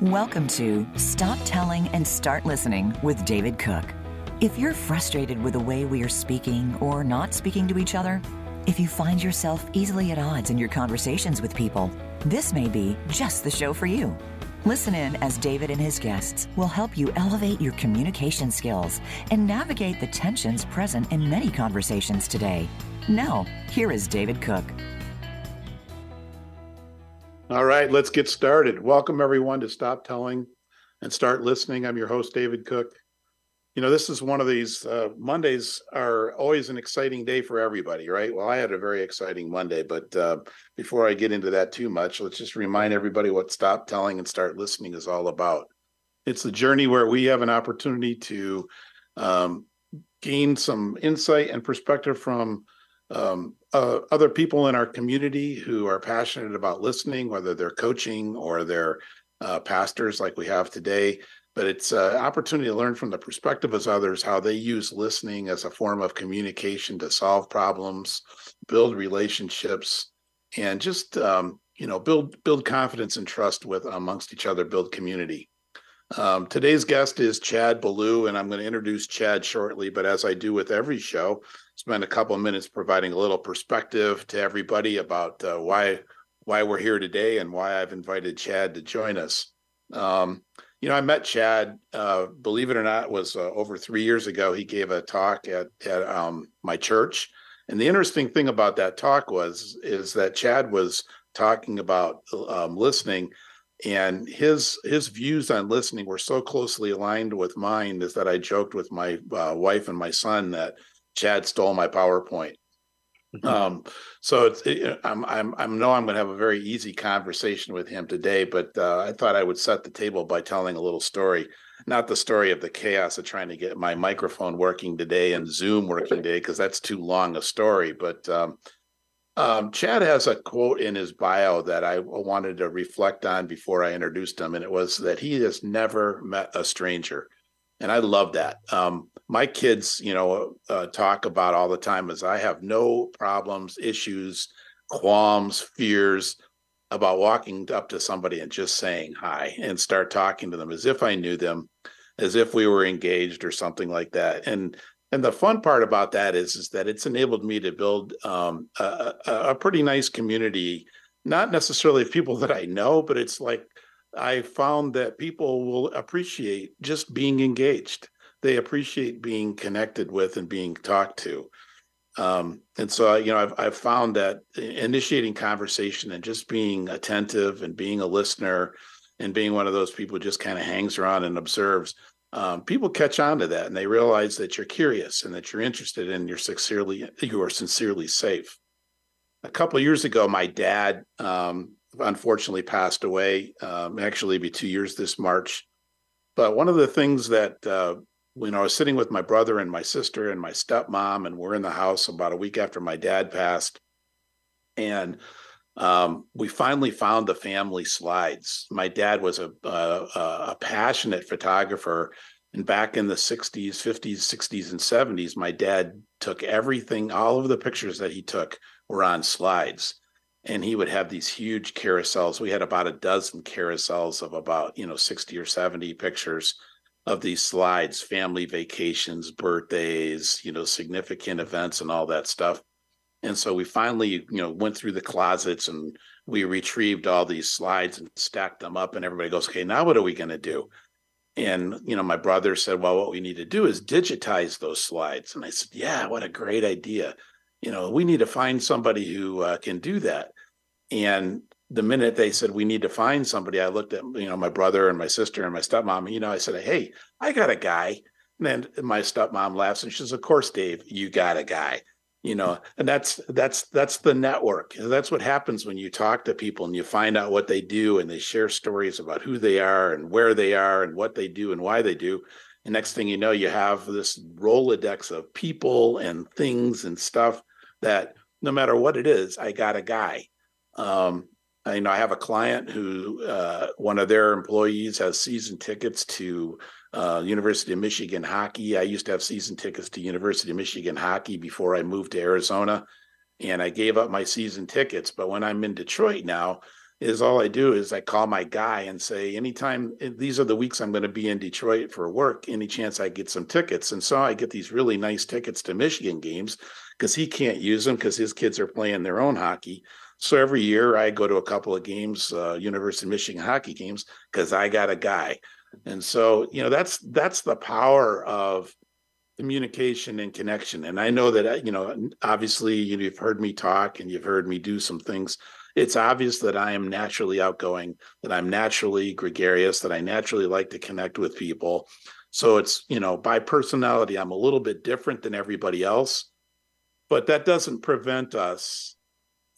Welcome to Stop Telling and Start Listening with David Cook. If you're frustrated with the way we are speaking or not speaking to each other, if you find yourself easily at odds in your conversations with people, this may be just the show for you. Listen in as David and his guests will help you elevate your communication skills and navigate the tensions present in many conversations today. Now, here is David Cook. All right, let's get started. Welcome everyone to Stop Telling and Start Listening. I'm your host, David Cook. You know, this is one of these uh, Mondays are always an exciting day for everybody, right? Well, I had a very exciting Monday, but uh, before I get into that too much, let's just remind everybody what Stop Telling and Start Listening is all about. It's the journey where we have an opportunity to um, gain some insight and perspective from um, uh, other people in our community who are passionate about listening, whether they're coaching or they're uh, pastors like we have today. But it's an opportunity to learn from the perspective of others how they use listening as a form of communication to solve problems, build relationships, and just um, you know build build confidence and trust with amongst each other, build community. Um, today's guest is Chad Belew, and I'm going to introduce Chad shortly. But as I do with every show, spend a couple of minutes providing a little perspective to everybody about uh, why why we're here today and why I've invited Chad to join us. Um, you know, I met Chad, uh, believe it or not, was uh, over three years ago. He gave a talk at at um, my church, and the interesting thing about that talk was is that Chad was talking about um, listening, and his his views on listening were so closely aligned with mine is that I joked with my uh, wife and my son that Chad stole my PowerPoint. Mm-hmm. Um, so it's it, I'm I'm I know I'm going to have a very easy conversation with him today, but uh, I thought I would set the table by telling a little story, not the story of the chaos of trying to get my microphone working today and Zoom working today, because that's too long a story. But um, um, Chad has a quote in his bio that I wanted to reflect on before I introduced him, and it was that he has never met a stranger and I love that. Um, my kids, you know, uh, talk about all the time is I have no problems, issues, qualms, fears about walking up to somebody and just saying hi and start talking to them as if I knew them, as if we were engaged or something like that. And and the fun part about that is is that it's enabled me to build um, a, a pretty nice community, not necessarily of people that I know, but it's like I found that people will appreciate just being engaged. They appreciate being connected with and being talked to. Um, and so, you know, I've, I've found that initiating conversation and just being attentive and being a listener and being one of those people who just kind of hangs around and observes, um, people catch on to that and they realize that you're curious and that you're interested and you're sincerely you are sincerely safe. A couple years ago, my dad um, unfortunately passed away. Um, actually, be two years this March. But one of the things that uh, I was sitting with my brother and my sister and my stepmom, and we're in the house about a week after my dad passed, and um, we finally found the family slides. My dad was a, a, a passionate photographer, and back in the 60s, 50s, 60s, and 70s, my dad took everything, all of the pictures that he took were on slides and he would have these huge carousels. We had about a dozen carousels of about, you know, 60 or 70 pictures of these slides, family vacations, birthdays, you know, significant events and all that stuff. And so we finally, you know, went through the closets and we retrieved all these slides and stacked them up and everybody goes, "Okay, now what are we going to do?" And, you know, my brother said, "Well, what we need to do is digitize those slides." And I said, "Yeah, what a great idea." you know, we need to find somebody who uh, can do that. And the minute they said we need to find somebody, I looked at you know my brother and my sister and my stepmom. You know, I said, "Hey, I got a guy." And then my stepmom laughs and she says, "Of course, Dave, you got a guy." You know, and that's that's that's the network. That's what happens when you talk to people and you find out what they do and they share stories about who they are and where they are and what they do and why they do. And next thing you know, you have this Rolodex of people and things and stuff that no matter what it is, I got a guy. Um, I, you know, I have a client who uh, one of their employees has season tickets to uh, University of Michigan hockey. I used to have season tickets to University of Michigan hockey before I moved to Arizona, and I gave up my season tickets. But when I'm in Detroit now, is all I do is I call my guy and say, anytime eh, these are the weeks I'm going to be in Detroit for work, any chance I get some tickets. And so I get these really nice tickets to Michigan games because he can't use them because his kids are playing their own hockey. So every year I go to a couple of games, uh, University of Michigan hockey games, because I got a guy. And so, you know, that's that's the power of communication and connection. And I know that, uh, you know, obviously you've heard me talk and you've heard me do some things it's obvious that I am naturally outgoing, that I'm naturally gregarious, that I naturally like to connect with people. So it's, you know, by personality, I'm a little bit different than everybody else, but that doesn't prevent us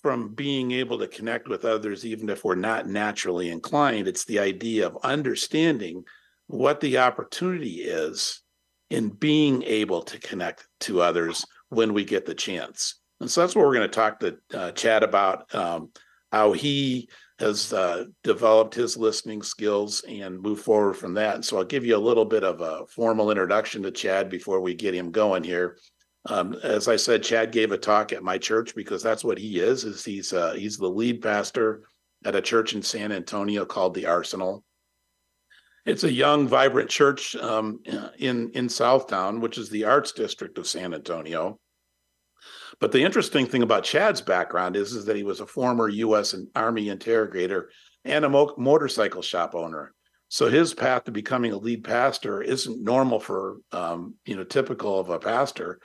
from being able to connect with others, even if we're not naturally inclined. It's the idea of understanding what the opportunity is in being able to connect to others when we get the chance. And so that's what we're going to talk to uh, Chad about. Um, how he has uh, developed his listening skills and move forward from that. so I'll give you a little bit of a formal introduction to Chad before we get him going here. Um, as I said, Chad gave a talk at my church because that's what he is. Is he's uh, he's the lead pastor at a church in San Antonio called the Arsenal. It's a young, vibrant church um, in in Southtown, which is the arts district of San Antonio. But the interesting thing about Chad's background is, is that he was a former U.S. Army interrogator and a mo- motorcycle shop owner. So his path to becoming a lead pastor isn't normal for, um, you know, typical of a pastor.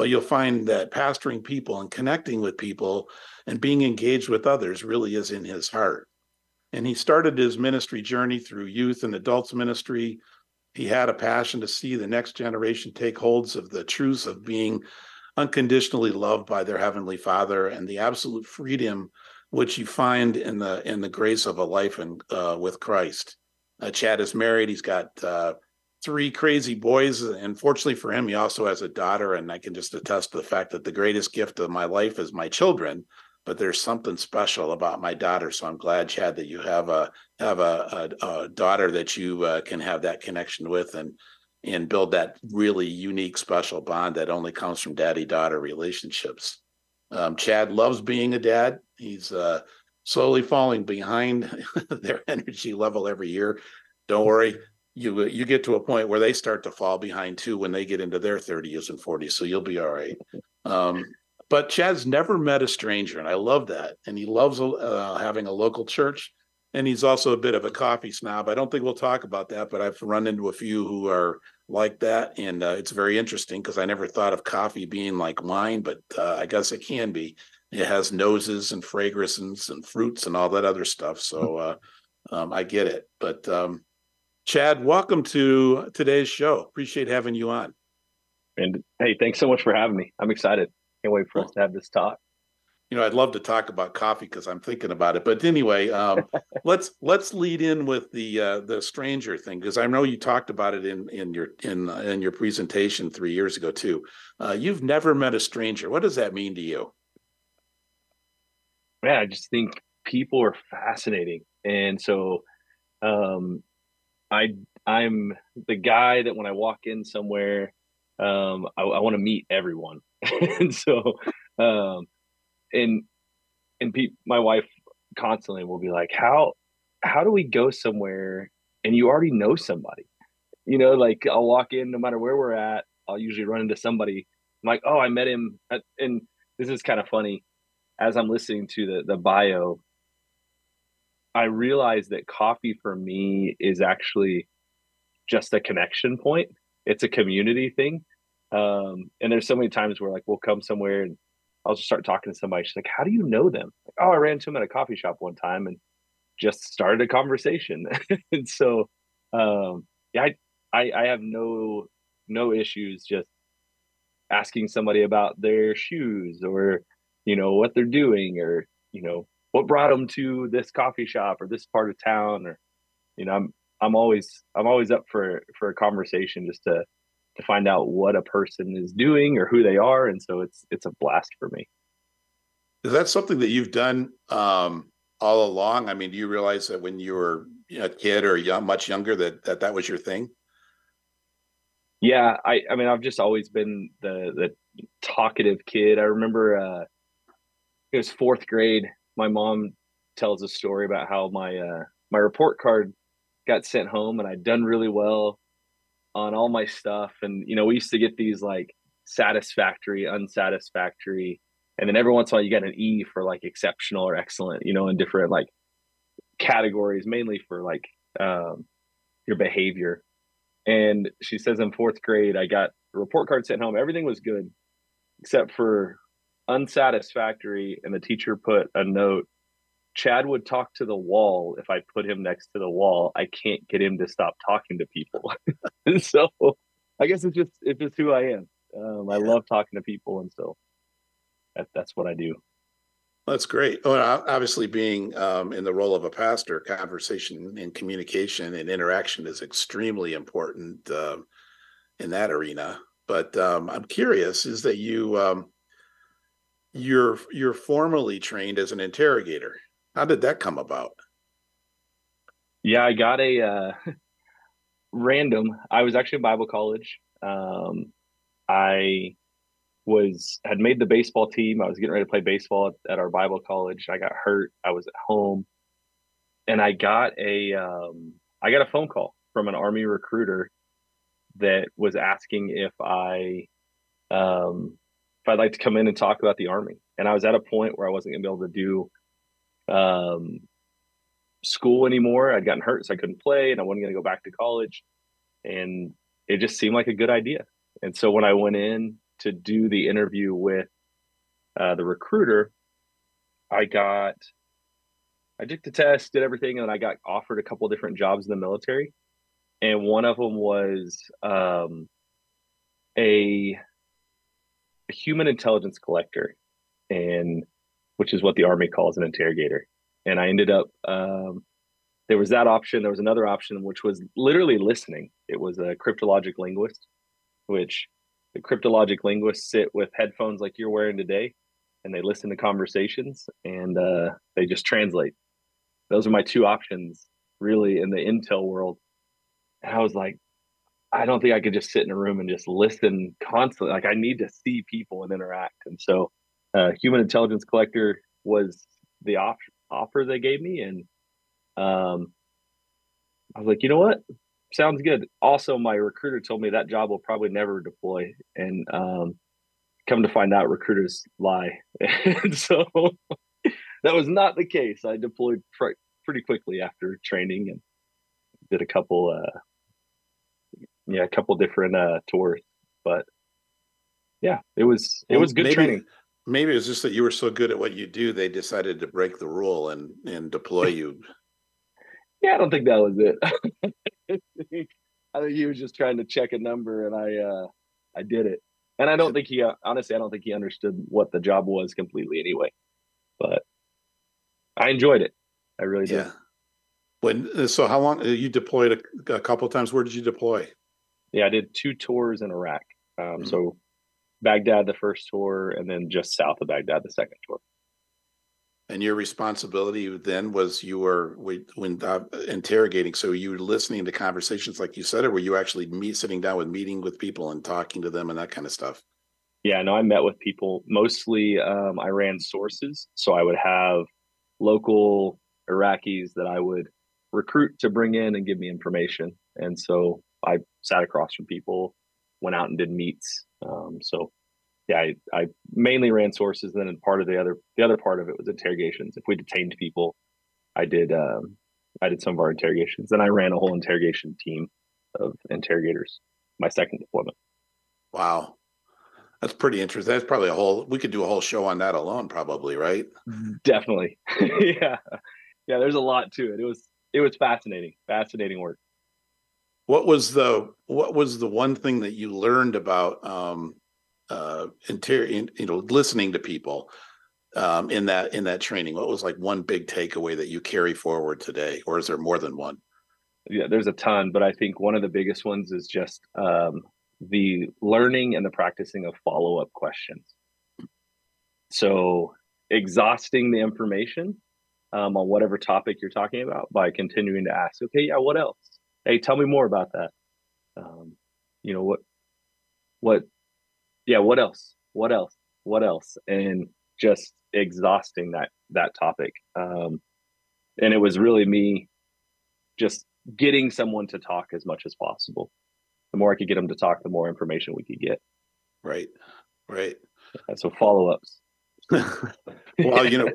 But you'll find that pastoring people and connecting with people and being engaged with others really is in his heart. And he started his ministry journey through youth and adults ministry. He had a passion to see the next generation take holds of the truths of being unconditionally loved by their heavenly Father and the absolute freedom which you find in the in the grace of a life in, uh, with Christ. Uh, Chad is married. He's got uh, three crazy boys, and fortunately for him, he also has a daughter. And I can just attest to the fact that the greatest gift of my life is my children. But there's something special about my daughter, so I'm glad, Chad, that you have a have a, a, a daughter that you uh, can have that connection with, and and build that really unique, special bond that only comes from daddy daughter relationships. Um, Chad loves being a dad. He's uh, slowly falling behind their energy level every year. Don't worry, you you get to a point where they start to fall behind too when they get into their 30s and 40s. So you'll be all right. Um, but Chad's never met a stranger, and I love that. And he loves uh, having a local church and he's also a bit of a coffee snob. I don't think we'll talk about that, but I've run into a few who are like that, and uh, it's very interesting because I never thought of coffee being like wine, but uh, I guess it can be. It has noses and fragrances and fruits and all that other stuff. So uh, um, I get it. But um, Chad, welcome to today's show. Appreciate having you on. And hey, thanks so much for having me. I'm excited. Can't wait for us to have this talk you know, I'd love to talk about coffee because I'm thinking about it. But anyway, um, let's let's lead in with the uh, the stranger thing because I know you talked about it in in your in uh, in your presentation three years ago too. Uh, you've never met a stranger. What does that mean to you? Yeah, I just think people are fascinating, and so um, I I'm the guy that when I walk in somewhere, um, I, I want to meet everyone, and so. Um, and and pe- my wife constantly will be like, "How how do we go somewhere and you already know somebody?" You know, like I'll walk in no matter where we're at. I'll usually run into somebody. I'm like, "Oh, I met him," at, and this is kind of funny. As I'm listening to the the bio, I realize that coffee for me is actually just a connection point. It's a community thing. Um, and there's so many times where like we'll come somewhere and I'll just start talking to somebody. She's like, "How do you know them?" Like, oh, I ran into him at a coffee shop one time and just started a conversation. and so, um, yeah, I, I, I have no no issues just asking somebody about their shoes or you know what they're doing or you know what brought them to this coffee shop or this part of town or you know I'm I'm always I'm always up for for a conversation just to to find out what a person is doing or who they are and so it's it's a blast for me. Is that something that you've done um, all along? I mean do you realize that when you were a kid or young much younger that that that was your thing? Yeah i i mean i've just always been the the talkative kid. I remember uh it was fourth grade my mom tells a story about how my uh, my report card got sent home and I'd done really well on all my stuff. And you know, we used to get these like satisfactory, unsatisfactory, and then every once in a while you get an E for like exceptional or excellent. You know, in different like categories, mainly for like um, your behavior. And she says in fourth grade, I got a report card sent home. Everything was good except for unsatisfactory. And the teacher put a note Chad would talk to the wall if I put him next to the wall. I can't get him to stop talking to people. and so I guess it's just it's just who I am. Um, I love talking to people, and so that, that's what I do. That's great. Well, obviously, being um, in the role of a pastor, conversation and communication and interaction is extremely important uh, in that arena. But um, I'm curious: is that you um, you're you're formally trained as an interrogator? How did that come about? Yeah, I got a uh, random. I was actually in Bible college. Um, I was had made the baseball team. I was getting ready to play baseball at, at, our Bible college. I got hurt. I was at home, and I got a um, I got a phone call from an Army recruiter that was asking if I um, if I'd like to come in and talk about the Army. And I was at a point where I wasn't going to be able to do um, school anymore. I'd gotten hurt, so I couldn't play, and I wasn't going to go back to college. And it just seemed like a good idea. And so when I went in to do the interview with uh, the recruiter, I got, I took the test, did everything, and I got offered a couple different jobs in the military. And one of them was um, a, a human intelligence collector. And which is what the army calls an interrogator. And I ended up um, there was that option. There was another option which was literally listening. It was a cryptologic linguist, which the cryptologic linguists sit with headphones like you're wearing today, and they listen to conversations and uh, they just translate. Those are my two options, really, in the intel world. And I was like, I don't think I could just sit in a room and just listen constantly. Like I need to see people and interact. And so uh, human intelligence collector was the op- offer they gave me, and um, I was like, you know what, sounds good. Also, my recruiter told me that job will probably never deploy, and um, come to find out, recruiters lie, and so that was not the case. I deployed pr- pretty quickly after training and did a couple, uh, yeah, a couple different uh, tours, but yeah, it was it was good maybe, training. Maybe it's just that you were so good at what you do, they decided to break the rule and and deploy you. yeah, I don't think that was it. I think he was just trying to check a number, and I uh I did it. And I don't think he uh, honestly, I don't think he understood what the job was completely anyway. But I enjoyed it. I really did. Yeah. When so, how long uh, you deployed a, a couple times? Where did you deploy? Yeah, I did two tours in Iraq. Um, mm-hmm. So Baghdad the first tour, and then just south of Baghdad the second tour. And your responsibility then was you were when uh, interrogating. So you were listening to conversations, like you said, or were you actually meet sitting down with meeting with people and talking to them and that kind of stuff? Yeah, no, I met with people. Mostly, um, I ran sources, so I would have local Iraqis that I would recruit to bring in and give me information. And so I sat across from people, went out and did meets, um, so yeah, I, I, mainly ran sources. And then part of the other the other part of it was interrogations. If we detained people, I did um, I did some of our interrogations. Then I ran a whole interrogation team of interrogators. My second deployment. Wow, that's pretty interesting. That's probably a whole. We could do a whole show on that alone, probably, right? Definitely. yeah, yeah. There's a lot to it. It was it was fascinating, fascinating work what was the what was the one thing that you learned about um uh inter- you know listening to people um in that in that training? What was like one big takeaway that you carry forward today or is there more than one? Yeah there's a ton but i think one of the biggest ones is just um the learning and the practicing of follow-up questions. So exhausting the information um, on whatever topic you're talking about by continuing to ask okay yeah what else hey tell me more about that um, you know what what yeah what else what else what else and just exhausting that that topic um, and it was really me just getting someone to talk as much as possible. The more I could get them to talk, the more information we could get. Right. Right. so follow ups. well, you know,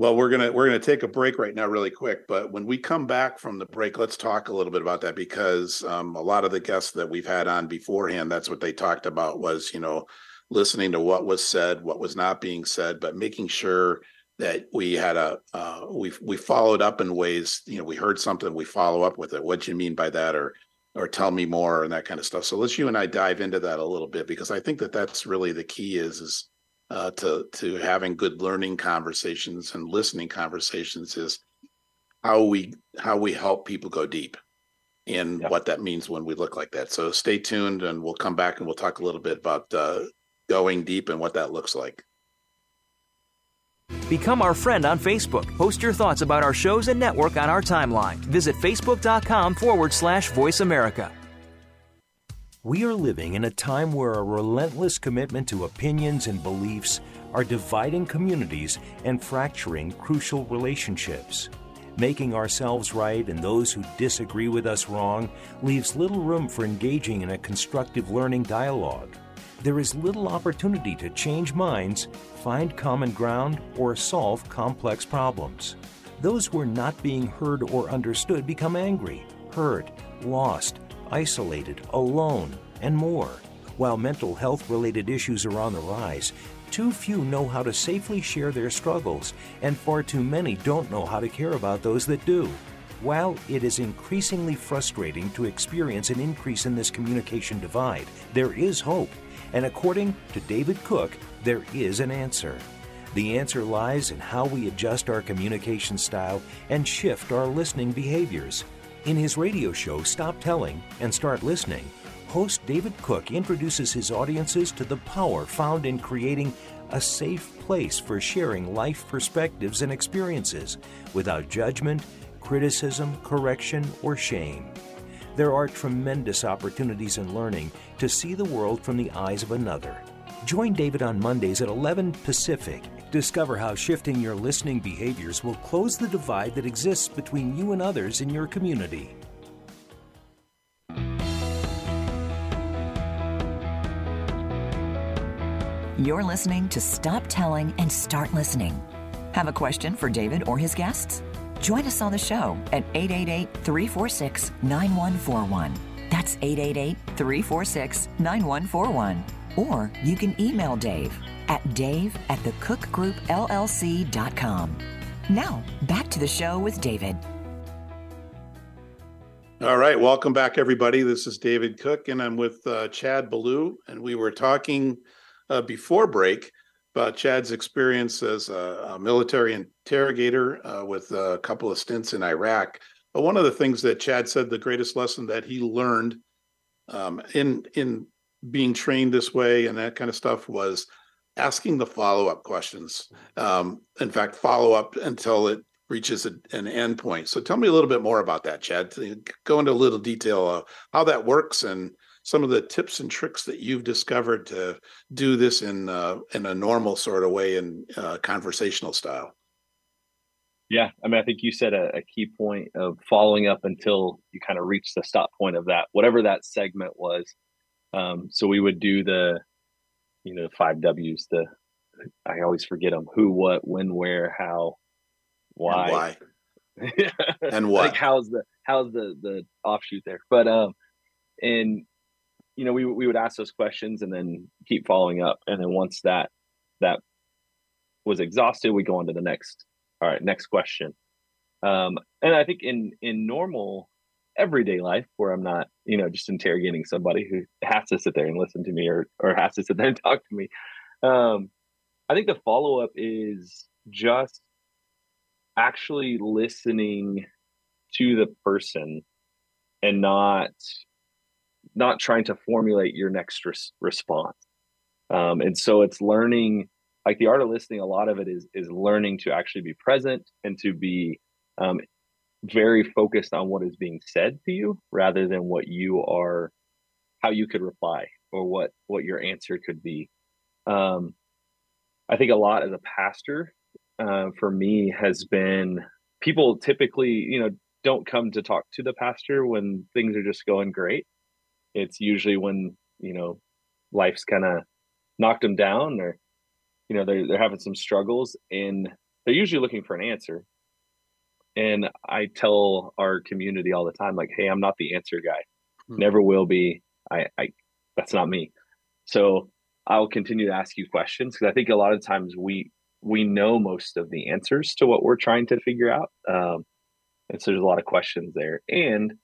well, we're gonna we're gonna take a break right now, really quick. But when we come back from the break, let's talk a little bit about that because um, a lot of the guests that we've had on beforehand, that's what they talked about was you know listening to what was said, what was not being said, but making sure that we had a uh, we we followed up in ways. You know, we heard something, we follow up with it. What do you mean by that, or or tell me more and that kind of stuff. So let's you and I dive into that a little bit because I think that that's really the key is is uh, to to having good learning conversations and listening conversations is how we how we help people go deep and yeah. what that means when we look like that. So stay tuned and we'll come back and we'll talk a little bit about uh, going deep and what that looks like. Become our friend on Facebook. Post your thoughts about our shows and network on our timeline. Visit facebook.com forward slash voice America. We are living in a time where a relentless commitment to opinions and beliefs are dividing communities and fracturing crucial relationships. Making ourselves right and those who disagree with us wrong leaves little room for engaging in a constructive learning dialogue. There is little opportunity to change minds, find common ground, or solve complex problems. Those who are not being heard or understood become angry, hurt, lost, isolated, alone, and more. While mental health related issues are on the rise, too few know how to safely share their struggles, and far too many don't know how to care about those that do. While it is increasingly frustrating to experience an increase in this communication divide, there is hope. And according to David Cook, there is an answer. The answer lies in how we adjust our communication style and shift our listening behaviors. In his radio show, Stop Telling and Start Listening, host David Cook introduces his audiences to the power found in creating a safe place for sharing life perspectives and experiences without judgment, criticism, correction, or shame. There are tremendous opportunities in learning to see the world from the eyes of another. Join David on Mondays at 11 Pacific Discover how shifting your listening behaviors will close the divide that exists between you and others in your community. You're listening to Stop Telling and Start Listening. Have a question for David or his guests? Join us on the show at 888 346 9141. That's 888 346 9141. Or you can email Dave at dave at thecookgroupllc.com. Now, back to the show with David. All right, welcome back, everybody. This is David Cook, and I'm with uh, Chad Belew, and we were talking uh, before break about Chad's experience as a, a military interrogator uh, with a couple of stints in Iraq. But one of the things that Chad said, the greatest lesson that he learned um, in in being trained this way and that kind of stuff was asking the follow up questions. Um, in fact, follow up until it reaches a, an endpoint. So tell me a little bit more about that, Chad. Go into a little detail of how that works and some of the tips and tricks that you've discovered to do this in uh, in a normal sort of way in uh, conversational style. Yeah, I mean, I think you said a, a key point of following up until you kind of reach the stop point of that, whatever that segment was. Um, so we would do the you know, five W's. The I always forget them: who, what, when, where, how, why, and why, and what. like how's the how's the the offshoot there? But um, and you know, we we would ask those questions and then keep following up, and then once that that was exhausted, we go on to the next. All right, next question. Um, and I think in in normal everyday life where I'm not, you know, just interrogating somebody who has to sit there and listen to me or or has to sit there and talk to me. Um, I think the follow up is just actually listening to the person and not not trying to formulate your next res- response. Um, and so it's learning like the art of listening a lot of it is is learning to actually be present and to be um, very focused on what is being said to you rather than what you are how you could reply or what what your answer could be um i think a lot as a pastor uh, for me has been people typically, you know, don't come to talk to the pastor when things are just going great. It's usually when, you know, life's kind of knocked them down or, you know, they're, they're having some struggles and they're usually looking for an answer. And I tell our community all the time, like, hey, I'm not the answer guy. Hmm. Never will be. I, I, that's not me. So I'll continue to ask you questions because I think a lot of times we we know most of the answers to what we're trying to figure out. Um, and so there's a lot of questions there. And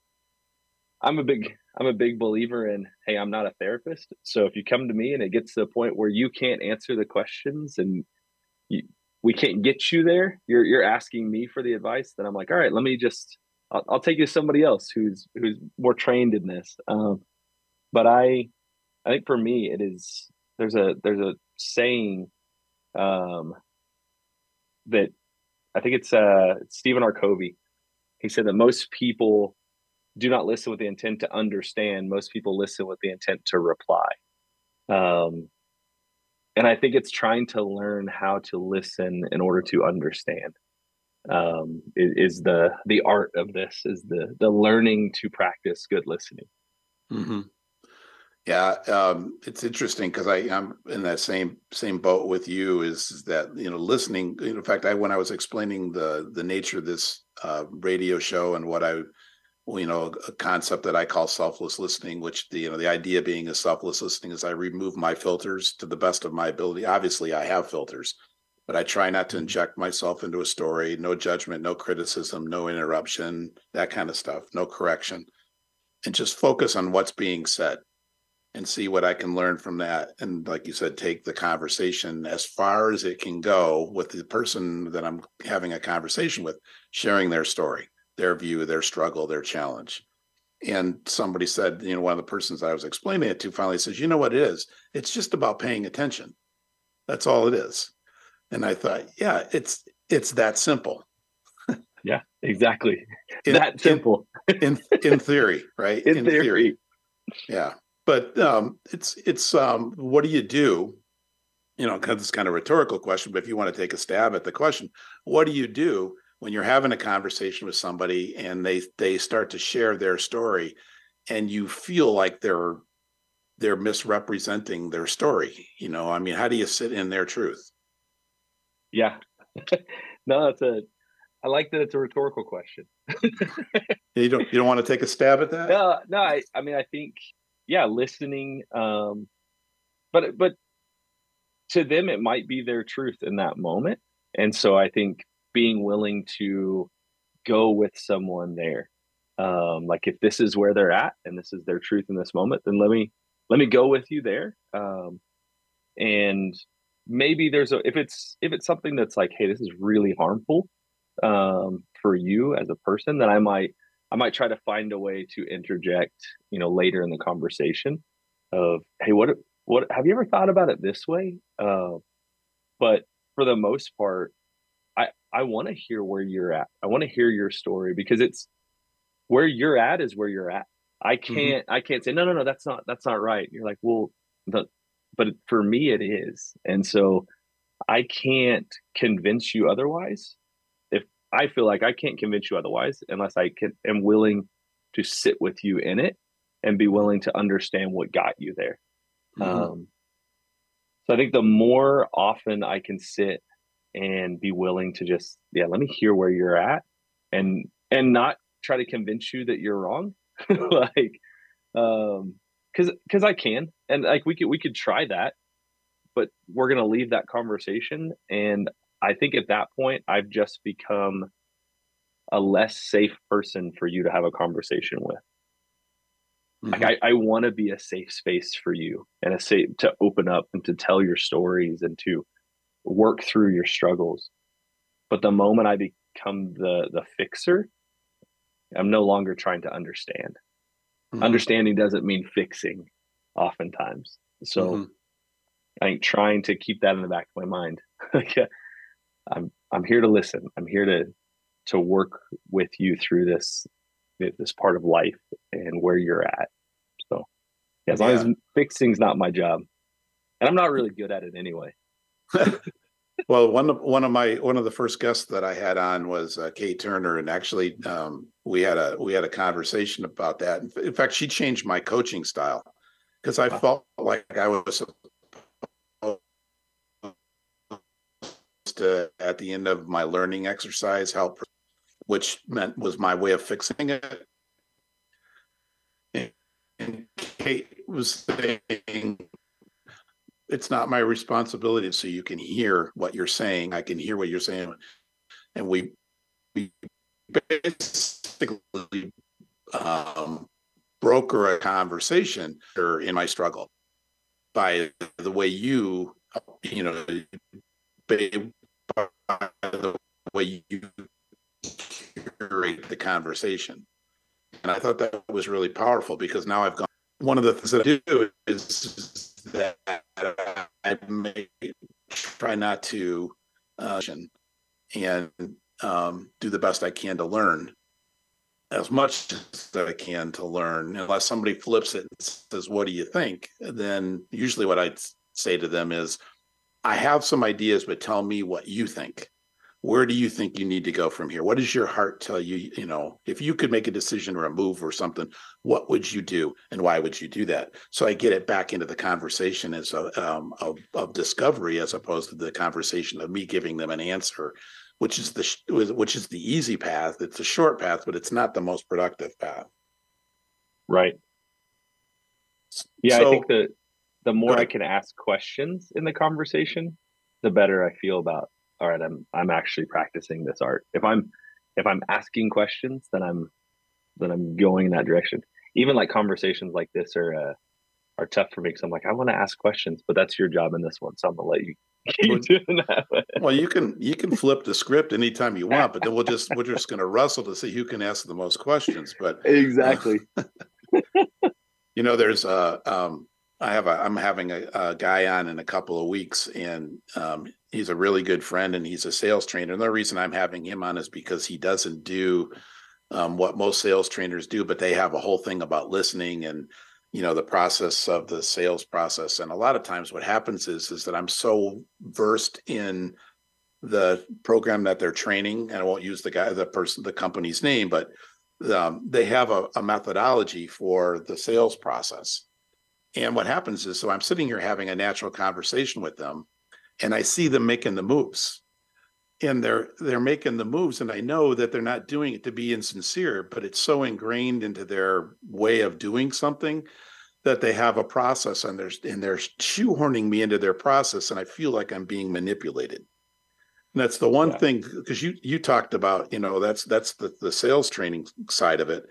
I'm a big I'm a big believer in hey, I'm not a therapist. So if you come to me and it gets to the point where you can't answer the questions and we can't get you there, you're you're asking me for the advice, then I'm like, all right, let me just I'll, I'll take you to somebody else who's who's more trained in this. Um, but I I think for me it is there's a there's a saying um, that I think it's uh, Stephen R. Covey. He said that most people do not listen with the intent to understand. Most people listen with the intent to reply. Um, and I think it's trying to learn how to listen in order to understand. Um, is, the the art of this is the the learning to practice good listening. Mm-hmm. Yeah, um, it's interesting because I am in that same same boat with you. Is, is that you know listening? In fact, I when I was explaining the the nature of this uh, radio show and what I, you know, a concept that I call selfless listening, which the you know the idea being is selfless listening is I remove my filters to the best of my ability. Obviously, I have filters, but I try not to mm-hmm. inject myself into a story. No judgment, no criticism, no interruption, that kind of stuff, no correction, and just focus on what's being said and see what I can learn from that. And like you said, take the conversation as far as it can go with the person that I'm having a conversation with, sharing their story, their view, their struggle, their challenge. And somebody said, you know, one of the persons I was explaining it to finally says, you know what it is? It's just about paying attention. That's all it is. And I thought, yeah, it's it's that simple. yeah, exactly. In, that simple. in in theory, right? In, in theory. theory. Yeah but um, it's it's um, what do you do? You know, because it's kind of a rhetorical question, but if you want to take a stab at the question, what do you do when you're having a conversation with somebody and they they start to share their story, and you feel like they're they're misrepresenting their story? You know, I mean, how do you sit in their truth? Yeah, no, that's a I like that it's a rhetorical question. you don't you don't want to take a stab at that? No, no. I, I mean, I think yeah, listening. Um, but but to them, it might be their truth in that moment, and so I think being willing to go with someone there, um, like if this is where they're at and this is their truth in this moment, then let me let me go with you there. Um, and maybe there's a if it's if it's something that's like, hey, this is really harmful um, for you as a person, then I might I might try to find a way to interject, you know, later in the conversation of, hey, what what have you ever thought about it this way? Uh, but for the most part, I want to hear where you're at. I want to hear your story because it's where you're at is where you're at. I mm-hmm. can't mm-hmm. I can't say no no no that's not that's not right. You're like well, the, but for me it is, and so I can't convince you otherwise. If I feel like I can't convince you otherwise unless I can am willing to sit with you in it and be willing to understand what got you there. Mm-hmm. Um, so I think the more often I can sit and be willing to just yeah, let me hear where you're at and and not try to convince you that you're wrong. like um cuz cuz I can and like we could we could try that but we're going to leave that conversation and I think at that point, I've just become a less safe person for you to have a conversation with. Mm-hmm. Like I, I want to be a safe space for you and a safe to open up and to tell your stories and to work through your struggles. But the moment I become the the fixer, I'm no longer trying to understand. Mm-hmm. Understanding doesn't mean fixing oftentimes. So mm-hmm. I think trying to keep that in the back of my mind. I'm I'm here to listen. I'm here to to work with you through this this part of life and where you're at. So yeah, as yeah. long as fixing's not my job, and I'm not really good at it anyway. Well, one of one of my one of the first guests that I had on was uh, Kate Turner, and actually, um, we had a we had a conversation about that. In fact, she changed my coaching style because I felt like I was to at the end of my learning exercise help, which meant was my way of fixing it. And, and Kate was saying it's not my responsibility so you can hear what you're saying. I can hear what you're saying. And we we basically um, broker a conversation or in my struggle by the way you you know by the way you curate the conversation. And i thought that was really powerful because now i've gone one of the things that i do is that I may try not to uh, and um, do the best I can to learn as much as I can to learn. Unless somebody flips it and says, "What do you think?" Then usually what I'd say to them is, "I have some ideas, but tell me what you think." Where do you think you need to go from here? What does your heart tell you you know if you could make a decision or a move or something what would you do and why would you do that? So i get it back into the conversation as a um, of, of discovery as opposed to the conversation of me giving them an answer which is the which is the easy path. It's a short path but it's not the most productive path. Right. Yeah so, i think that the more i can ask questions in the conversation the better i feel about all right, I'm I'm actually practicing this art. If I'm if I'm asking questions, then I'm then I'm going in that direction. Even like conversations like this are uh, are tough for me because I'm like I want to ask questions, but that's your job in this one, so I'm gonna let you keep doing that. well, you can you can flip the script anytime you want, but then we'll just we're just gonna wrestle to see who can ask the most questions. But exactly. Uh, you know, there's uh um I have a I'm having a, a, guy on in a couple of weeks, and um, he's a really good friend, and he's a sales trainer. And the reason I'm having him on is because he doesn't do um, what most sales trainers do, but they have a whole thing about listening and you know the process of the sales process. And a lot of times, what happens is is that I'm so versed in the program that they're training, and I won't use the guy, the person, the company's name, but um, they have a, a methodology for the sales process and what happens is, so I'm sitting here having a natural conversation with them, and I see them making the moves, and they're they're making the moves, and I know that they're not doing it to be insincere, but it's so ingrained into their way of doing something that they have a process, and they're and they're shoehorning me into their process, and I feel like I'm being manipulated. And that's the one yeah. thing because you you talked about you know that's that's the the sales training side of it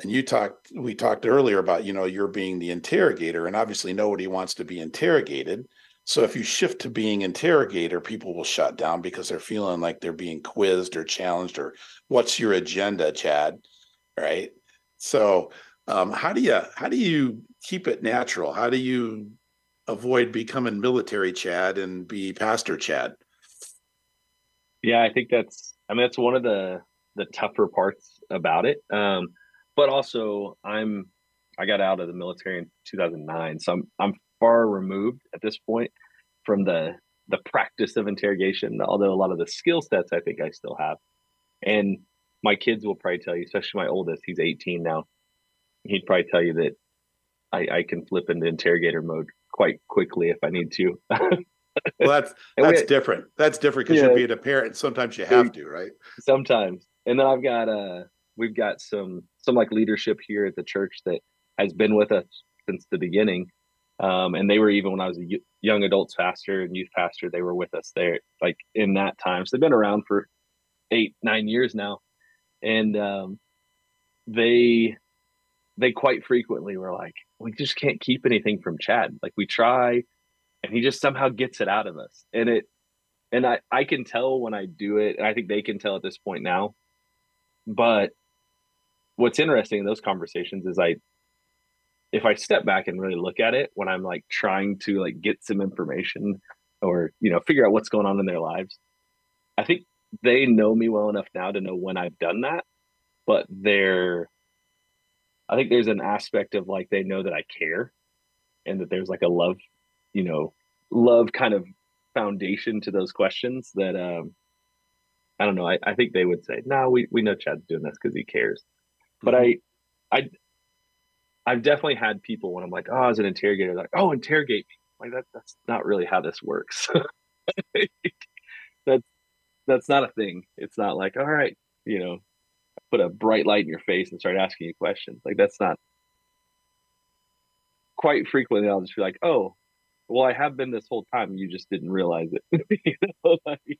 and you talked we talked earlier about you know you're being the interrogator and obviously nobody wants to be interrogated so if you shift to being interrogator people will shut down because they're feeling like they're being quizzed or challenged or what's your agenda chad? Right? So um, how do you how do you keep it natural? How do you avoid becoming military chad and be pastor chad? Yeah i think that's i mean that's one of the the tougher parts about it um, but also I'm I got out of the military in 2009, so I'm I'm far removed at this point from the the practice of interrogation. Although a lot of the skill sets I think I still have, and my kids will probably tell you, especially my oldest, he's 18 now. He'd probably tell you that I, I can flip into interrogator mode quite quickly if I need to. well, that's that's we, different. That's different because yeah, you're being a parent. Sometimes you have to, right? Sometimes, and then I've got uh we've got some some like leadership here at the church that has been with us since the beginning. Um, and they were even when I was a young adults pastor and youth pastor, they were with us there, like in that time. So they've been around for eight, nine years now, and um, they they quite frequently were like, we just can't keep anything from Chad. Like we try, and he just somehow gets it out of us, and it, and I I can tell when I do it, and I think they can tell at this point now, but what's interesting in those conversations is I if I step back and really look at it when I'm like trying to like get some information or you know figure out what's going on in their lives, I think they know me well enough now to know when I've done that, but they're I think there's an aspect of like they know that I care and that there's like a love, you know, love kind of foundation to those questions that um I don't know. I, I think they would say, no, we, we know Chad's doing this because he cares. But mm-hmm. I I I've definitely had people when I'm like, oh, as an interrogator, like, oh, interrogate me. Like that that's not really how this works. that's that's not a thing. It's not like, all right, you know, put a bright light in your face and start asking you questions. Like that's not quite frequently I'll just be like, oh, well, I have been this whole time. You just didn't realize it. you know, like,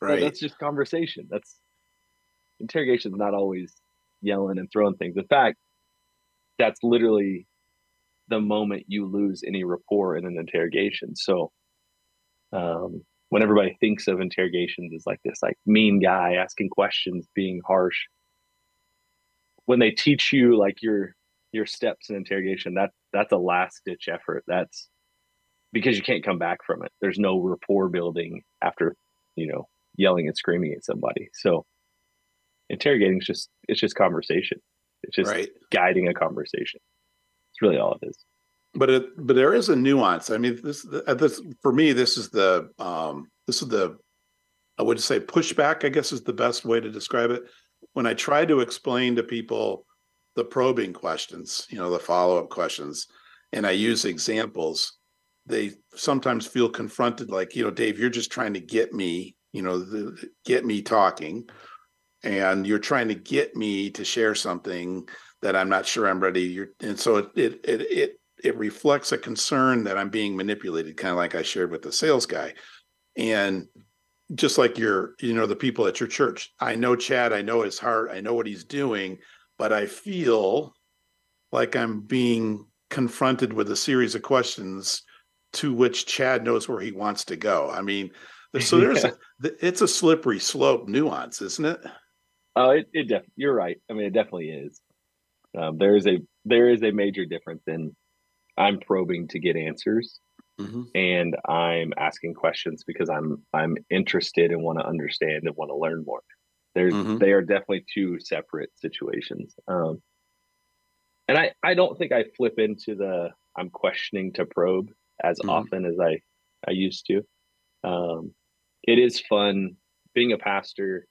right. That's just conversation. That's interrogation is not always yelling and throwing things. In fact, that's literally the moment you lose any rapport in an interrogation. So, um, when everybody thinks of interrogations as like this like mean guy asking questions, being harsh, when they teach you like your your steps in interrogation, that that's a last ditch effort. That's because you can't come back from it. There's no rapport building after, you know, yelling and screaming at somebody. So interrogating is just it's just conversation. It's just right. guiding a conversation. It's really all it is. But it but there is a nuance. I mean, this this for me, this is the um this is the I would say pushback, I guess is the best way to describe it. When I try to explain to people the probing questions, you know, the follow-up questions, and I use examples, they sometimes feel confronted like you know dave you're just trying to get me you know the, get me talking and you're trying to get me to share something that i'm not sure i'm ready you're and so it it it it, it reflects a concern that i'm being manipulated kind of like i shared with the sales guy and just like your you know the people at your church i know chad i know his heart i know what he's doing but i feel like i'm being confronted with a series of questions to which Chad knows where he wants to go. I mean, so there's yeah. a, it's a slippery slope nuance, isn't it? Oh, it, it def- you're right. I mean, it definitely is. Um, there is a there is a major difference in I'm probing to get answers, mm-hmm. and I'm asking questions because I'm I'm interested and want to understand and want to learn more. There's mm-hmm. they are definitely two separate situations. Um, and I I don't think I flip into the I'm questioning to probe as mm-hmm. often as I I used to. Um, it is fun being a pastor.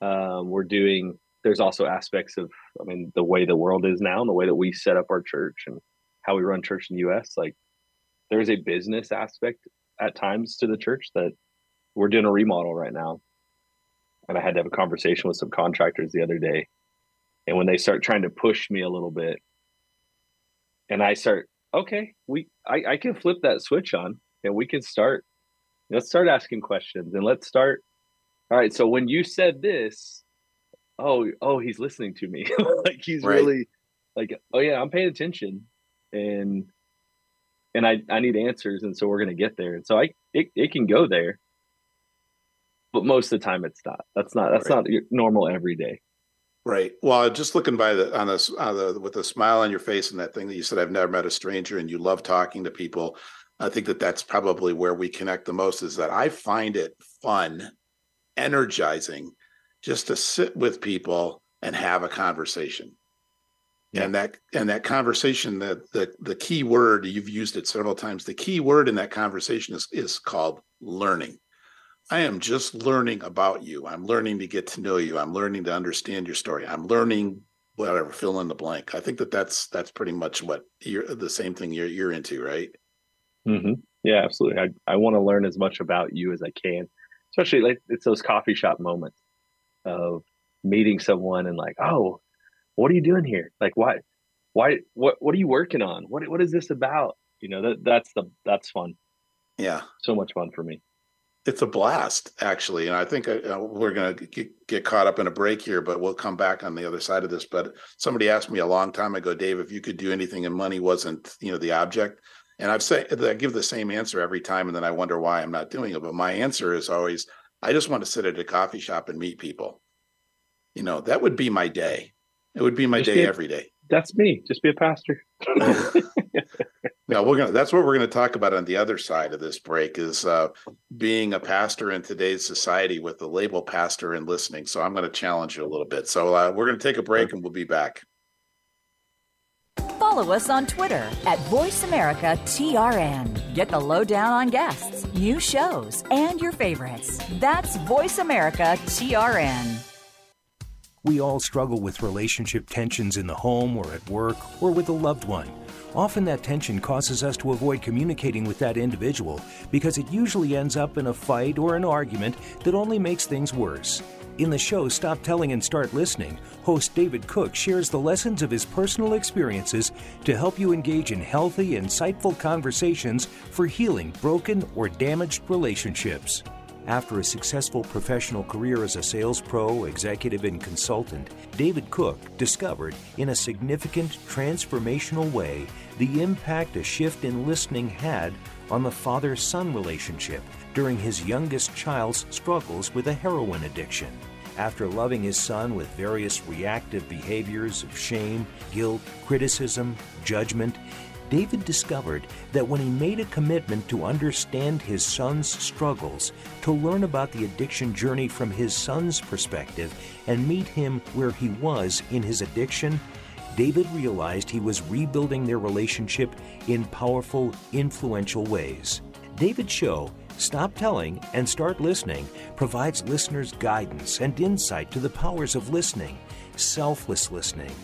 Um, we're doing. There's also aspects of, I mean, the way the world is now, and the way that we set up our church and how we run church in the U.S. Like, there's a business aspect at times to the church that we're doing a remodel right now, and I had to have a conversation with some contractors the other day, and when they start trying to push me a little bit, and I start okay, we I, I can flip that switch on and we can start. Let's start asking questions and let's start. All right. So when you said this, oh, oh, he's listening to me. like he's right. really like, oh yeah, I'm paying attention and and I, I need answers and so we're gonna get there. And so I it, it can go there. But most of the time it's not. That's not that's right. not normal every day. Right. Well, just looking by the on this on the with a smile on your face and that thing that you said, I've never met a stranger, and you love talking to people. I think that that's probably where we connect the most. Is that I find it fun, energizing, just to sit with people and have a conversation. Yeah. And that and that conversation, the the the key word you've used it several times. The key word in that conversation is is called learning. I am just learning about you. I'm learning to get to know you. I'm learning to understand your story. I'm learning whatever fill in the blank. I think that that's that's pretty much what you're the same thing you're you're into, right? Mm-hmm. Yeah, absolutely. I I want to learn as much about you as I can, especially like it's those coffee shop moments of meeting someone and like, oh, what are you doing here? Like, why, why, what, what are you working on? What what is this about? You know that that's the that's fun. Yeah, so much fun for me it's a blast actually and i think uh, uh we're going to get caught up in a break here but we'll come back on the other side of this but somebody asked me a long time ago dave if you could do anything and money wasn't you know the object and i've said i give the same answer every time and then i wonder why i'm not doing it but my answer is always i just want to sit at a coffee shop and meet people you know that would be my day it would be my just day be, every day that's me just be a pastor Yeah, we're gonna. That's what we're gonna talk about on the other side of this break is uh, being a pastor in today's society with the label pastor and listening. So I'm going to challenge you a little bit. So uh, we're going to take a break and we'll be back. Follow us on Twitter at VoiceAmericaTRN. Get the lowdown on guests, new shows, and your favorites. That's VoiceAmericaTRN. We all struggle with relationship tensions in the home or at work or with a loved one. Often that tension causes us to avoid communicating with that individual because it usually ends up in a fight or an argument that only makes things worse. In the show Stop Telling and Start Listening, host David Cook shares the lessons of his personal experiences to help you engage in healthy, insightful conversations for healing broken or damaged relationships. After a successful professional career as a sales pro, executive, and consultant, David Cook discovered in a significant transformational way the impact a shift in listening had on the father son relationship during his youngest child's struggles with a heroin addiction. After loving his son with various reactive behaviors of shame, guilt, criticism, judgment, David discovered that when he made a commitment to understand his son's struggles, to learn about the addiction journey from his son's perspective, and meet him where he was in his addiction, David realized he was rebuilding their relationship in powerful, influential ways. David show, Stop Telling and Start Listening, provides listeners guidance and insight to the powers of listening, selfless listening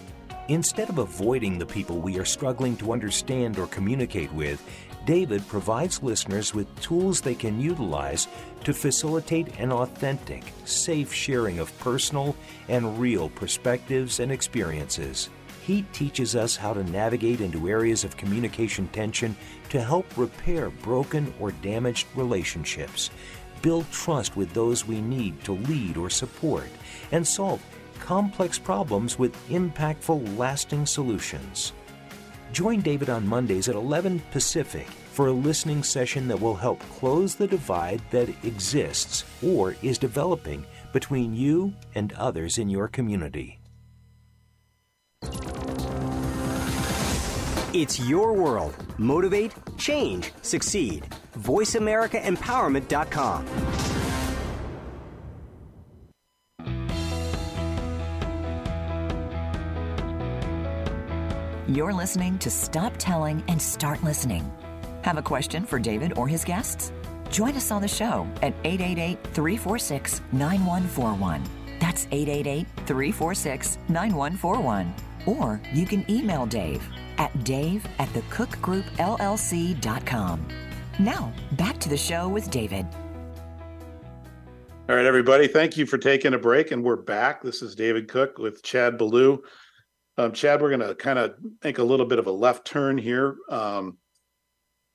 Instead of avoiding the people we are struggling to understand or communicate with, David provides listeners with tools they can utilize to facilitate an authentic, safe sharing of personal and real perspectives and experiences. He teaches us how to navigate into areas of communication tension to help repair broken or damaged relationships, build trust with those we need to lead or support, and solve complex problems with impactful, lasting solutions. Join David on Mondays at 11 Pacific for a listening session that will help close the divide that exists or is developing between you and others in your community. It's your world. Motivate, change, succeed. VoiceAmericaEmpowerment.com. You're listening to Stop Telling and Start Listening. Have a question for David or his guests? Join us on the show at 888 346 9141. That's 888 346 9141. Or you can email Dave at dave at the thecookgroupllc.com. Now, back to the show with David. All right, everybody. Thank you for taking a break, and we're back. This is David Cook with Chad Belew. Um, Chad, we're going to kind of make a little bit of a left turn here. Um,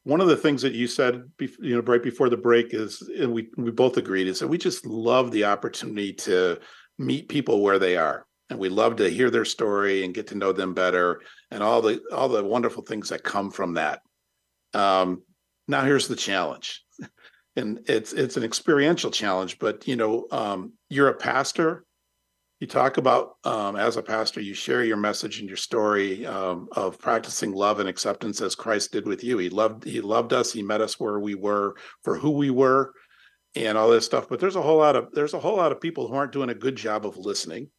one of the things that you said, you know, right before the break is, and we we both agreed, is that we just love the opportunity to meet people where they are, and we love to hear their story and get to know them better, and all the all the wonderful things that come from that. Um, now, here's the challenge, and it's it's an experiential challenge, but you know, um, you're a pastor. You talk about um, as a pastor you share your message and your story um, of practicing love and acceptance as christ did with you. He loved he loved us. He met us where we were for who we were and all this stuff. But there's a whole lot of there's a whole lot of people who aren't doing a good job of listening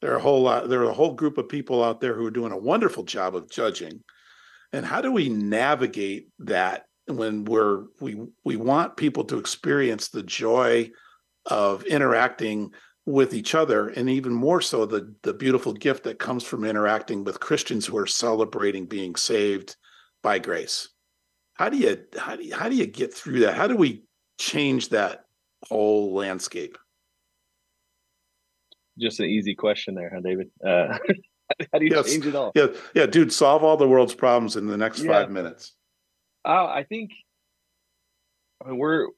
there are a whole lot there are a whole group of people out there who are doing a wonderful job of judging and how do we navigate that when we're we we want people to experience the joy of interacting with each other and even more so the the beautiful gift that comes from interacting with Christians who are celebrating being saved by grace. How do you how do you, how do you get through that? How do we change that whole landscape? Just an easy question there, huh, David? Uh, how do you yes. change it all? Yeah, yeah, dude, solve all the world's problems in the next yeah. five minutes. Uh, I think I mean, we're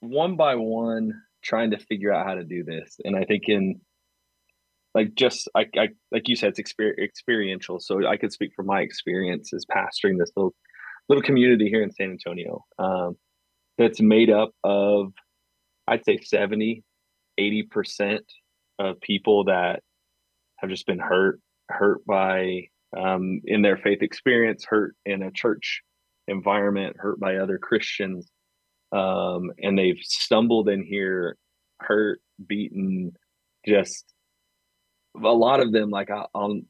one by one trying to figure out how to do this. And I think in like just I, I like you said, it's exper- experiential. So I could speak from my experience as pastoring this little little community here in San Antonio um, that's made up of I'd say 70, 80 percent of people that have just been hurt, hurt by um, in their faith experience, hurt in a church environment, hurt by other Christians, um, and they've stumbled in here hurt, beaten, just a lot of them. Like I, I'll,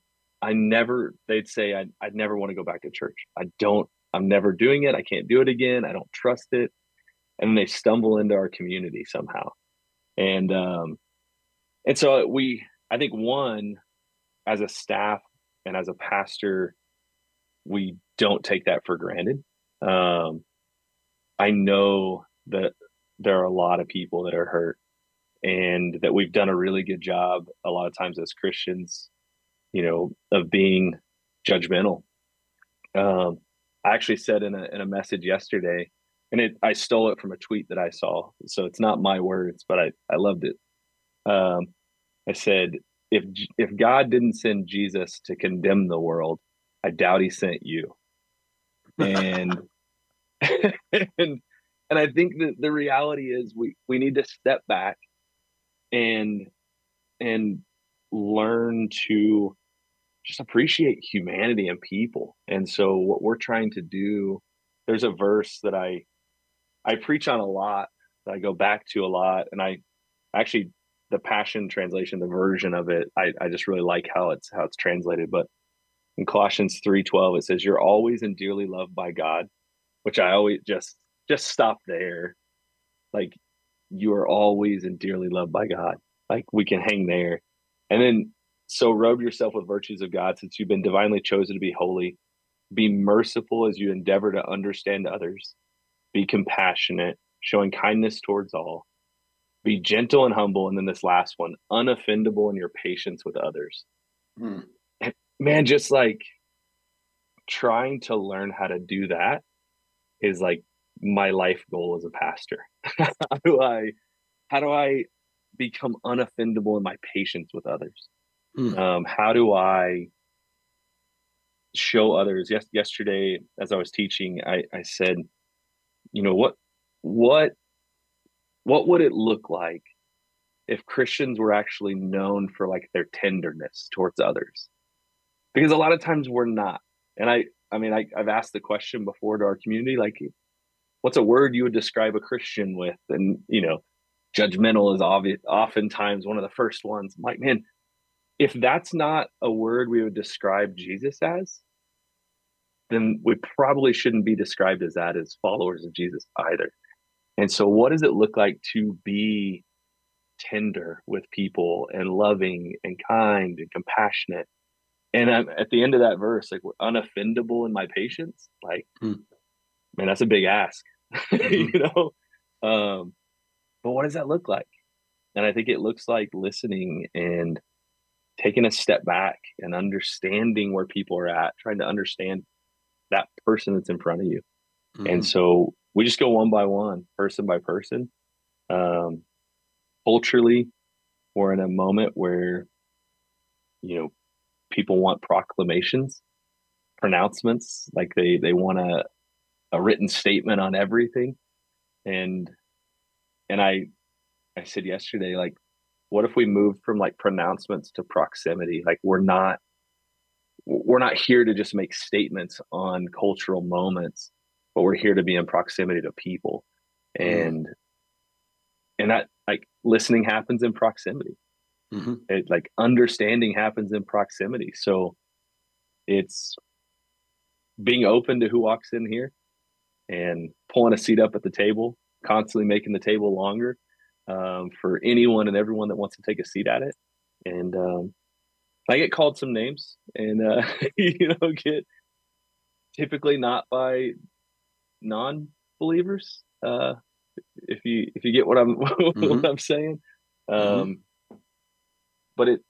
I never, they'd say, I, I'd never want to go back to church. I don't, I'm never doing it. I can't do it again. I don't trust it. And they stumble into our community somehow. And, um, and so we, I think one, as a staff and as a pastor, we don't take that for granted. Um, I know that there are a lot of people that are hurt and that we've done a really good job a lot of times as Christians, you know, of being judgmental. Um, I actually said in a in a message yesterday, and it I stole it from a tweet that I saw, so it's not my words, but I I loved it. Um, I said, if if God didn't send Jesus to condemn the world, I doubt He sent you. And and and I think that the reality is we we need to step back and and learn to just appreciate humanity and people. And so what we're trying to do, there's a verse that I I preach on a lot, that I go back to a lot, and I actually the Passion translation, the version of it, I, I just really like how it's how it's translated. But in Colossians three twelve, it says, "You're always and dearly loved by God," which I always just just stop there. Like you are always and dearly loved by God. Like we can hang there, and then so robe yourself with virtues of God, since you've been divinely chosen to be holy. Be merciful as you endeavor to understand others. Be compassionate, showing kindness towards all be gentle and humble and then this last one unoffendable in your patience with others hmm. man just like trying to learn how to do that is like my life goal as a pastor how do i how do i become unoffendable in my patience with others hmm. um, how do i show others yes yesterday as i was teaching i i said you know what what what would it look like if Christians were actually known for like their tenderness towards others? Because a lot of times we're not. And I, I mean, I, I've asked the question before to our community, like, what's a word you would describe a Christian with? And, you know, judgmental is obvious, oftentimes one of the first ones. I'm like, man, if that's not a word we would describe Jesus as, then we probably shouldn't be described as that as followers of Jesus either. And so, what does it look like to be tender with people and loving and kind and compassionate? And I'm, at the end of that verse, like we're unoffendable in my patience. Like, mm. man, that's a big ask, mm-hmm. you know. Um, but what does that look like? And I think it looks like listening and taking a step back and understanding where people are at, trying to understand that person that's in front of you. Mm-hmm. And so we just go one by one, person by person. Um, culturally, we're in a moment where, you know, people want proclamations, pronouncements, like they they want a a written statement on everything, and and I I said yesterday, like, what if we moved from like pronouncements to proximity? Like, we're not we're not here to just make statements on cultural moments but we're here to be in proximity to people mm-hmm. and mm. and that like listening happens in proximity mm-hmm. it like understanding happens in proximity so it's being open to who walks in here and pulling a seat up at the table constantly making the table longer um, for anyone and everyone that wants to take a seat at it and um, i get called some names and uh, you know get typically not by non-believers. Uh, if you if you get what I'm mm-hmm. what I'm saying, mm-hmm. um, mm-hmm. but it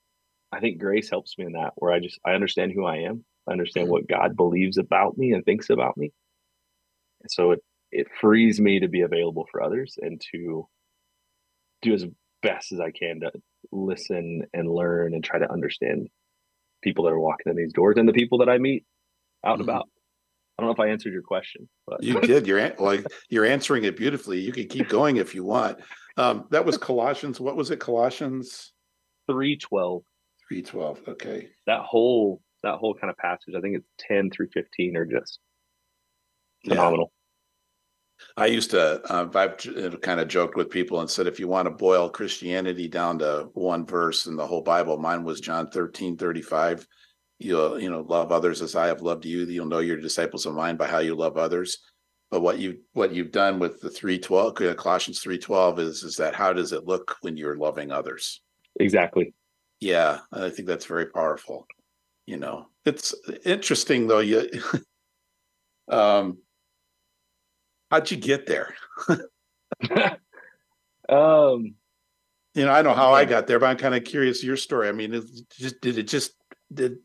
I think grace helps me in that where I just I understand who I am, I understand mm-hmm. what God believes about me and thinks about me, and so it it frees me to be available for others and to do as best as I can to listen and learn and try to understand people that are walking in these doors and the people that I meet out and mm-hmm. about. I don't know if I answered your question, but you did. You're like you're answering it beautifully. You can keep going if you want. Um, that was Colossians. What was it? Colossians three twelve. Three twelve. Okay. That whole that whole kind of passage. I think it's ten through fifteen are just phenomenal. Yeah. I used to. Uh, I've kind of joked with people and said, if you want to boil Christianity down to one verse in the whole Bible, mine was John thirteen thirty five you'll you know love others as I have loved you. You'll know you're disciples of mine by how you love others. But what you what you've done with the three twelve Colossians three twelve is is that how does it look when you're loving others? Exactly. Yeah, I think that's very powerful. You know, it's interesting though. You, um, how'd you get there? um, you know, I know how I got there, but I'm kind of curious your story. I mean, just did it just did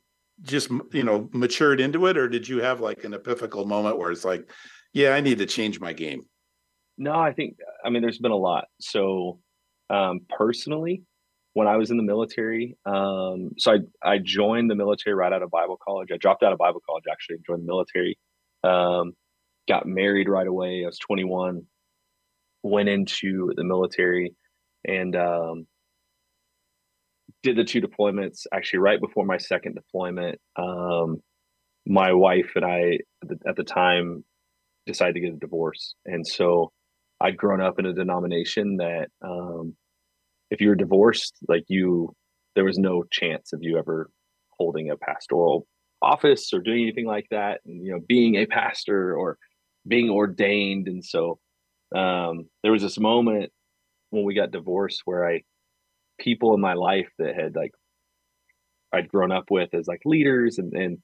just you know matured into it, or did you have like an epiphanical moment where it's like, yeah, I need to change my game? No, I think I mean there's been a lot. So um, personally, when I was in the military, um, so I I joined the military right out of Bible college. I dropped out of Bible college actually, joined the military. Um, got married right away. I was 21. Went into the military and um, did the two deployments. Actually, right before my second deployment, um, my wife and I at the, time decided to get a divorce, and so I'd grown up in a denomination that um, if you were divorced, like you, there was no chance of you ever holding a pastoral office or doing anything like that, and you know, being a pastor or being ordained. And so um, there was this moment when we got divorced where I people in my life that had like I'd grown up with as like leaders and and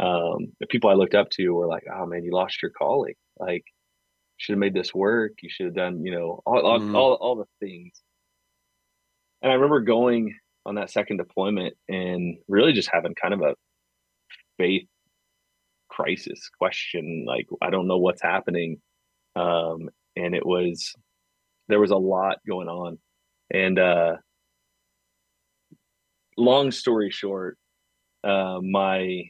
um, the people I looked up to were like, oh man, you lost your calling. Like, should have made this work. You should have done, you know, all, mm. all, all the things. And I remember going on that second deployment and really just having kind of a faith crisis question. Like, I don't know what's happening. Um, and it was, there was a lot going on. And, uh, long story short, uh, my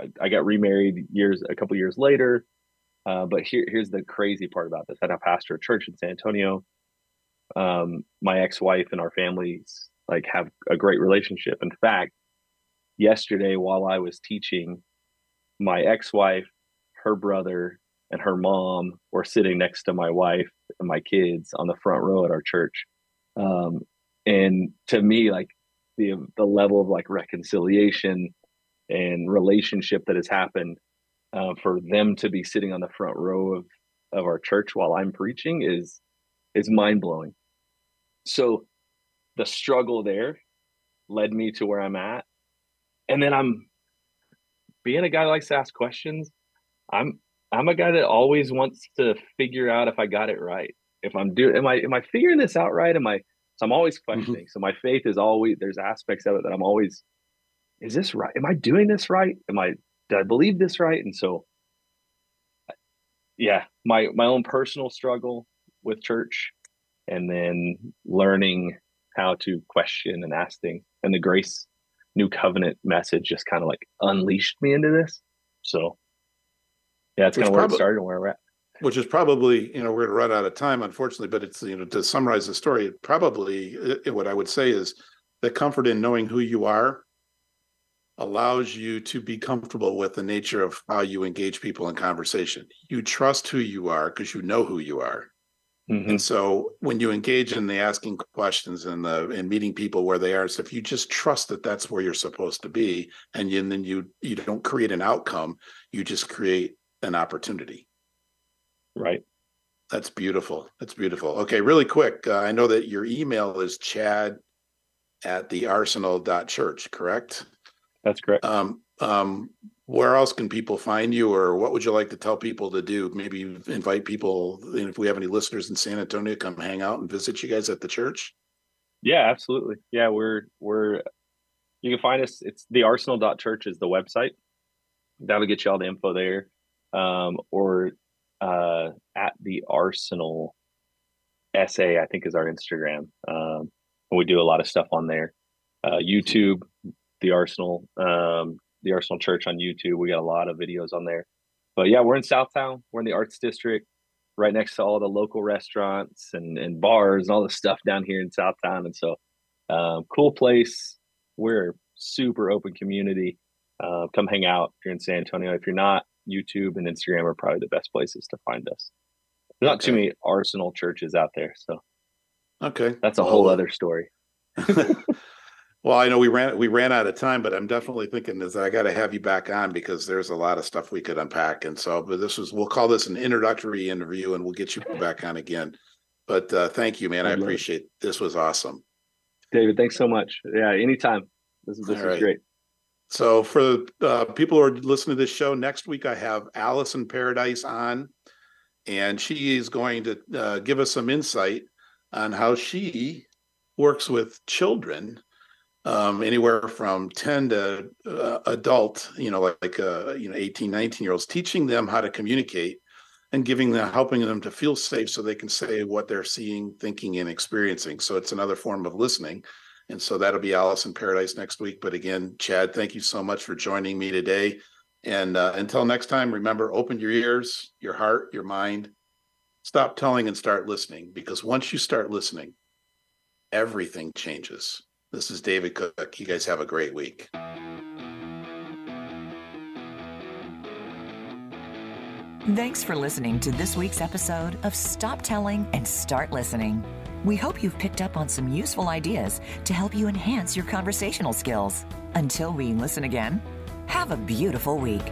I, I, got remarried years a couple years later. Uh, but here, here's the crazy part about this: I now pastor a church in San Antonio. Um, my ex-wife and our families like have a great relationship. In fact, yesterday while I was teaching, my ex-wife, her brother, and her mom were sitting next to my wife and my kids on the front row at our church. Um, and to me, like the the level of like reconciliation and relationship that has happened uh, for them to be sitting on the front row of of our church while I'm preaching is is mind blowing. So the struggle there led me to where I'm at, and then I'm being a guy that likes to ask questions. I'm I'm a guy that always wants to figure out if I got it right. If I'm doing, am I am I figuring this out right? Am I? So I'm always mm-hmm. questioning. Mm-hmm. So my faith is always there's aspects of it that I'm always, is this right? Am I doing this right? Am I did I believe this right? And so, yeah, my my own personal struggle with church, and then learning how to question and ask things, and the grace new covenant message just kind of like unleashed me into this. So yeah, it's kind of where it started and where we're at. Which is probably, you know, we're going to run out of time, unfortunately. But it's, you know, to summarize the story, probably it, what I would say is the comfort in knowing who you are allows you to be comfortable with the nature of how you engage people in conversation. You trust who you are because you know who you are. Mm-hmm. And so when you engage in the asking questions and the and meeting people where they are, so if you just trust that that's where you're supposed to be, and, you, and then you you don't create an outcome, you just create an opportunity. Right. That's beautiful. That's beautiful. Okay, really quick. Uh, I know that your email is chad at the Arsenal Church, correct? That's correct. Um, um, where else can people find you or what would you like to tell people to do? Maybe invite people, if we have any listeners in San Antonio, come hang out and visit you guys at the church. Yeah, absolutely. Yeah, we're, we're, you can find us. It's the Arsenal Church is the website. That'll get you all the info there um, or uh, at the Arsenal SA, I think is our Instagram. Um, we do a lot of stuff on there. Uh, YouTube, the Arsenal, um, the Arsenal Church on YouTube. We got a lot of videos on there. But yeah, we're in Southtown. We're in the Arts District, right next to all the local restaurants and, and bars and all the stuff down here in Southtown. And so, um, cool place. We're super open community. Uh, come hang out if you're in San Antonio. If you're not, YouTube and Instagram are probably the best places to find us. There's not okay. too many Arsenal churches out there, so okay, that's a well, whole other story. Well, I know we ran we ran out of time, but I'm definitely thinking is I got to have you back on because there's a lot of stuff we could unpack. And so, but this was we'll call this an introductory interview, and we'll get you back on again. But uh, thank you, man. I, I appreciate it. this. Was awesome, David. Thanks so much. Yeah, anytime. This is this is right. great. So for uh, people who are listening to this show, next week I have Allison Paradise on, and she is going to uh, give us some insight on how she works with children um, anywhere from 10 to uh, adult, you know, like, like uh, you know, 18, 19 year olds, teaching them how to communicate and giving them, helping them to feel safe so they can say what they're seeing, thinking, and experiencing. So it's another form of listening. And so that'll be Allison Paradise next week. But again, Chad, thank you so much for joining me today. And uh, until next time, remember open your ears, your heart, your mind. Stop telling and start listening because once you start listening, everything changes. This is David Cook. You guys have a great week. Thanks for listening to this week's episode of Stop Telling and Start Listening. We hope you've picked up on some useful ideas to help you enhance your conversational skills. Until we listen again, have a beautiful week.